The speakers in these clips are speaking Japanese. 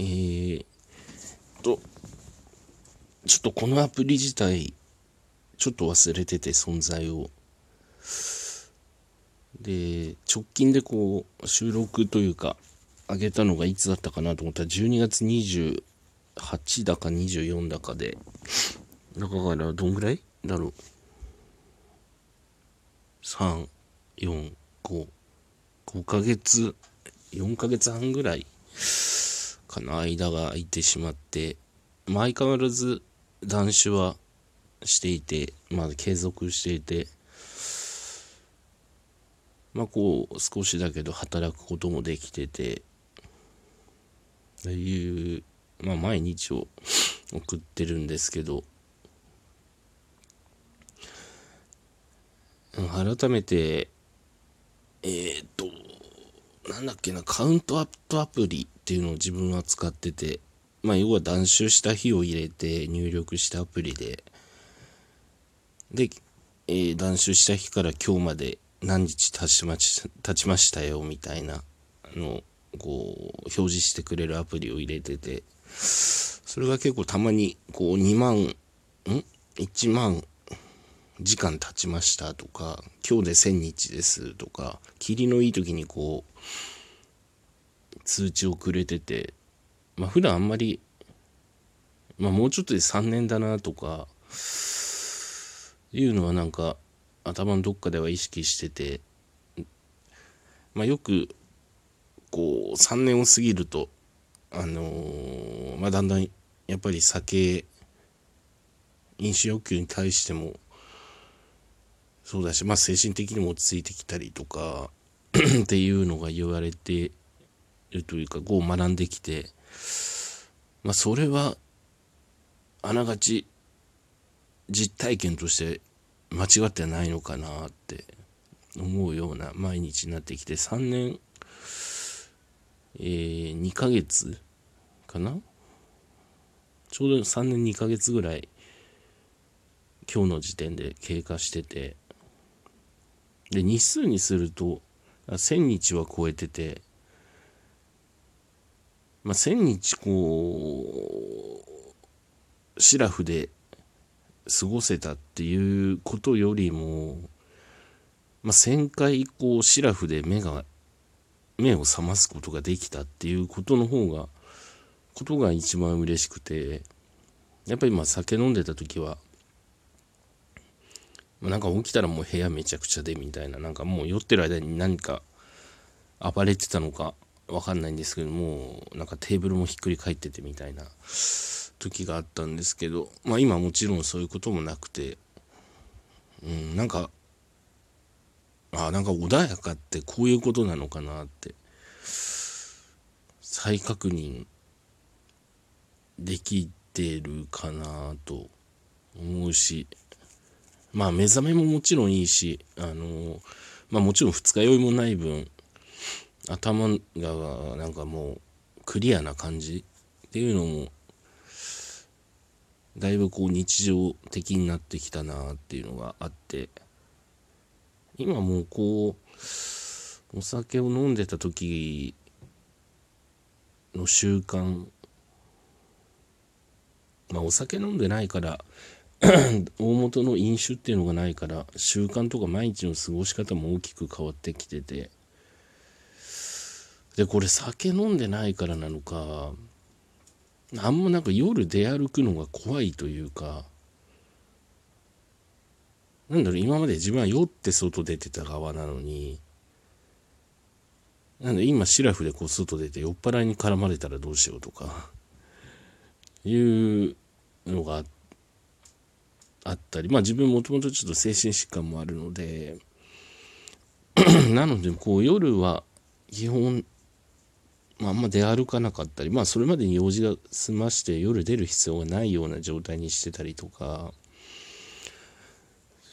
えー、と、ちょっとこのアプリ自体、ちょっと忘れてて存在を。で、直近でこう、収録というか、上げたのがいつだったかなと思ったら、12月28だか24だかで、だからどんぐらいだろう？3、4、5、5ヶ月、4ヶ月半ぐらいかな、間が空いてしまって、まあ、相変わらず断酒はしていて、まあ、継続していて、まあ、こう、少しだけど働くこともできてて、という、まあ、毎日を送ってるんですけど、改めて、えー、っと、なんだっけな、カウントアップアプリていうのを自分は使ってて、まあ、要は断酒した日を入れて入力したアプリで、で、えー、断酒した日から今日まで何日経ちまち経ちましたよみたいなのをこう表示してくれるアプリを入れてて、それが結構たまにこう2万、ん ?1 万時間経ちましたとか、今日で1000日ですとか、霧のいい時にこう、通知をくれてて、まあ普段あんまり、まあもうちょっとで3年だなとか、いうのはなんか頭のどっかでは意識してて、まあよく、こう3年を過ぎると、あのー、まあだんだんやっぱり酒、飲酒欲求に対してもそうだし、まあ、精神的にも落ち着いてきたりとか っていうのが言われてるというか、こう学んできて、まあ、それは、あながち実体験として間違ってないのかなって思うような毎日になってきて、3年、えー、2ヶ月かな？ちょうど3年2ヶ月ぐらい今日の時点で経過しててで、日数にすると、1000日は超えてて、まあ、1000日こう、シラフで過ごせたっていうことよりも、まあ、1000回こう、シラフで目が、目を覚ますことができたっていうことの方が、ことが一番嬉しくて、やっぱりまあ酒飲んでた時は、なんか起きたらもう部屋めちゃくちゃでみたいな、なんかもう酔ってる間に何か暴れてたのかわかんないんですけども、なんかテーブルもひっくり返っててみたいな時があったんですけど、まあ今もちろんそういうこともなくて、うん、なんか、あなんか穏やかってこういうことなのかなって、再確認できてるかなと思うし、まあ目覚めももちろんいいし、あのまあもちろん二日酔いもない分、頭がなんかもうクリアな感じっていうのも、だいぶこう日常的になってきたなっていうのがあって、今もうこう、お酒を飲んでた時の習慣、まあお酒飲んでないから、大元の飲酒っていうのがないから習慣とか毎日の過ごし方も大きく変わってきててでこれ酒飲んでないからなのかあんまなんか夜出歩くのが怖いというかなんだろう今まで自分は酔って外出てた側なのになんで今シラフでこう外出て酔っ払いに絡まれたらどうしようとかいうのがあったり、まあ自分もともとちょっと精神疾患もあるので、なので、こう夜は基本、まあ、あんま出歩かなかったり、まあそれまでに用事が済まして夜出る必要がないような状態にしてたりとか、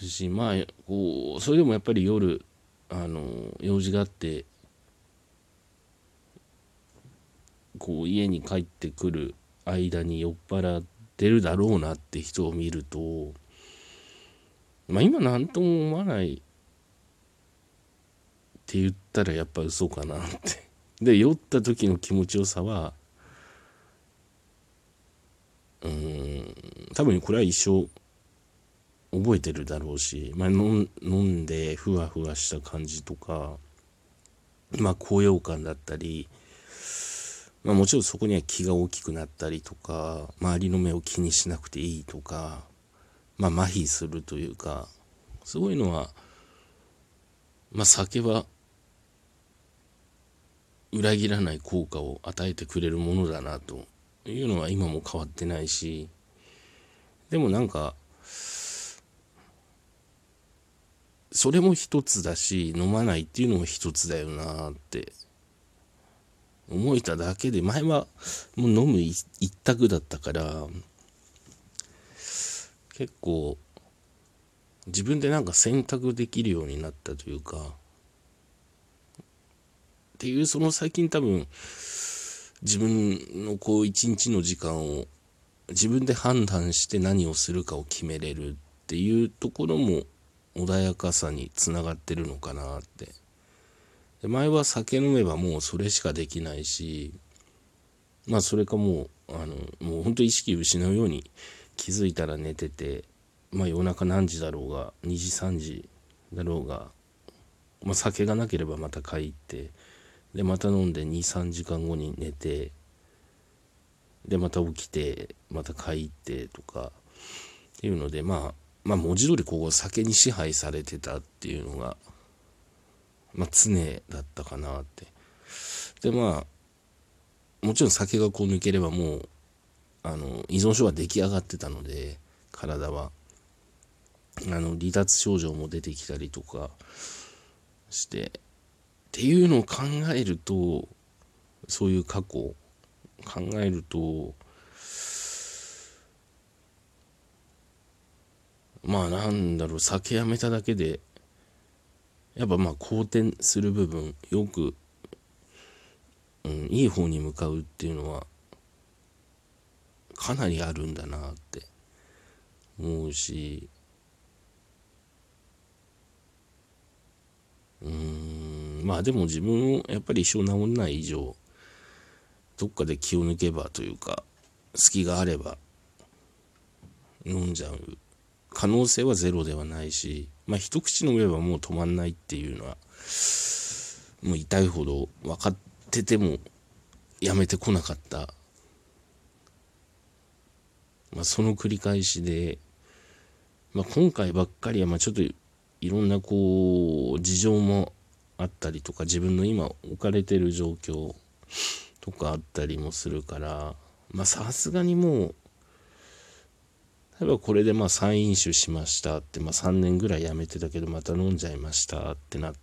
し、まあ、こう、それでもやっぱり夜、あの、用事があって、こう家に帰ってくる間に酔っ払ってるだろうなって人を見ると、まあ今何とも思わないって言ったらやっぱ嘘かなって。で、酔った時の気持ちよさは、うん多分これは一生覚えてるだろうし、まあ、飲んでふわふわした感じとかまあ高揚感だったり、まあ、もちろんそこには気が大きくなったりとか周りの目を気にしなくていいとかまあ麻痺するというかそういのはまあ酒は裏切らない効果を与えてくれるものだなというのは今も変わってないしでもなんかそれも一つだし飲まないっていうのも一つだよなって思えただけで前はもう飲む一択だったから結構自分でなんか選択できるようになったというかっていうその最近多分自分のこう一日の時間を自分で判断して何をするかを決めれるっていうところも穏やかさにつながってるのかなって。で前は酒飲めばもうそれしかできないしまあそれかもうあのもう本当意識失うように気づいたら寝ててまあ夜中何時だろうが2時3時だろうが、まあ、酒がなければまた帰ってでまた飲んで23時間後に寝てでまた起きてまた帰ってとかっていうのでまあまあ文字通りこう酒に支配されてたっていうのがまあ常だったかなって。でまあもちろん酒がこう抜ければもうあの依存症は出来上がってたので体は。あの離脱症状も出てきたりとかしてっていうのを考えるとそういう過去考えるとまあなんだろう酒やめただけでやっぱまあ好転する部分よく、うん、いい方に向かうっていうのはかなりあるんだなって思うしうんまあでも自分をやっぱり一生治んない以上どっかで気を抜けばというか隙があれば飲んじゃう可能性はゼロではないしまあ一口飲めばもう止まんないっていうのはもう痛いほど分かっててもやめてこなかった、まあ、その繰り返しで、まあ、今回ばっかりはまあちょっといろんなこう事情もあったりとか自分の今置かれてる状況とかあったりもするからまあさすがにもう例えばこれでまあ再飲酒しましたって、まあ、3年ぐらいやめてたけどまた飲んじゃいましたってなっ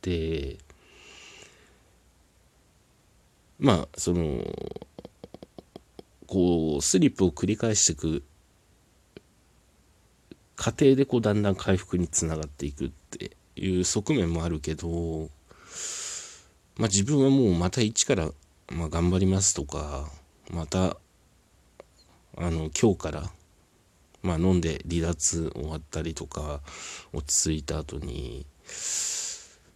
てまあそのこうスリップを繰り返していく過程でこうだんだん回復につながっていくっていう側面もあるけどまあ自分はもうまた一から、まあ、頑張りますとかまたあの今日からまあ飲んで離脱終わったりとか落ち着いた後に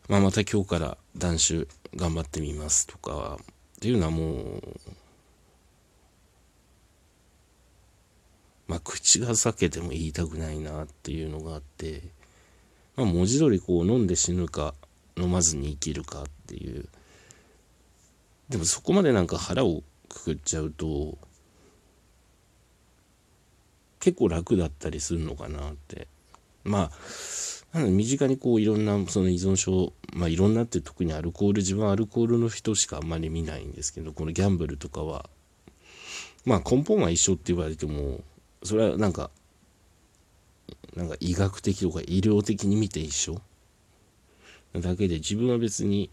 まあまた今日から断酒頑張ってみますとかっていうのはもうまあ口が裂けても言いたくないなっていうのがあってまあ文字通りこう飲んで死ぬか飲まずに生きるかっていう。でもそこまでなんか腹をくくっちゃうと結構楽だったりするのかなって。まあ身近にこういろんなその依存症まあいろんなって特にアルコール自分はアルコールの人しかあんまり見ないんですけどこのギャンブルとかは。まあ根本は一緒って言われてもそれはなんかなんか医学的とか医療的に見て一緒？だけで自分は別に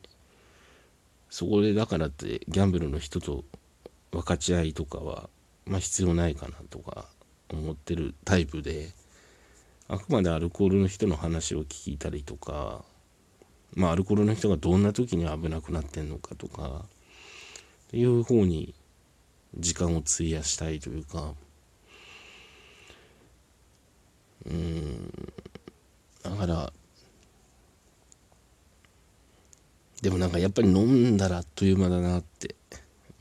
そこでだからってギャンブルの人と分かち合いとかはまあ必要ないかなとか思ってるタイプであくまでアルコールの人の話を聞いたりとかまあアルコールの人がどんな時に危なくなってんのかとかっていう方に時間を費やしたいというかうん。だからでもなんかやっぱり飲んだらあっという間だなって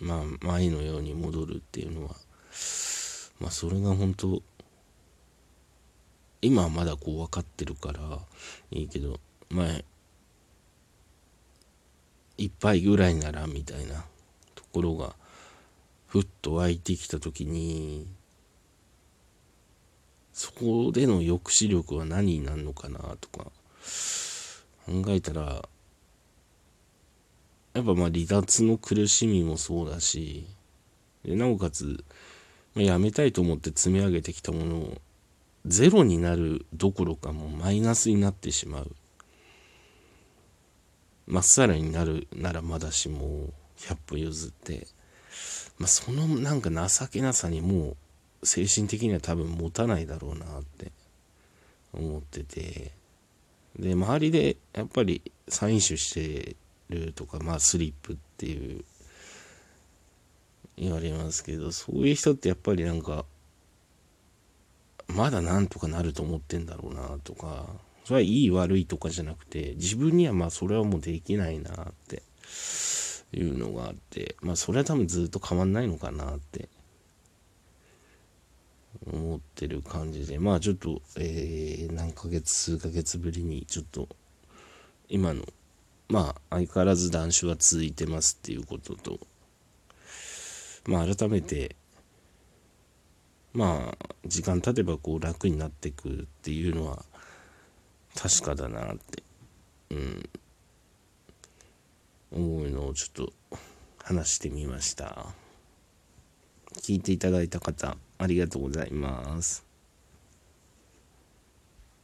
まあ前のように戻るっていうのはまあそれが本当今はまだこう分かってるからいいけど前一杯ぐらいならみたいなところがふっと湧いてきた時にそこでの抑止力は何になるのかなとか考えたらやっぱまあ離脱の苦しみもそうだしでなおかつ、まあ、やめたいと思って積み上げてきたものをゼロになるどころかもうマイナスになってしまう。まっさらになるならまだしも100歩譲って、まあ、そのなんか情けなさにもう精神的には多分持たないだろうなって思ってて。で周りでやっぱりサイン種してるとかまあスリップっていう言われますけどそういう人ってやっぱりなんかまだなんとかなると思ってんだろうなとかそれはいい悪いとかじゃなくて自分にはまあそれはもうできないなっていうのがあってまあそれは多分ずっと変わんないのかなって思ってる感じでまあちょっと、えー、何ヶ月数ヶ月ぶりにちょっと今のまあ相変わらず断酒は続いてますっていうこととまあ改めてまあ時間経てばこう楽になってくっていうのは確かだなってうん思うのをちょっと話してみました。聞いていただいた方ありがとうございます。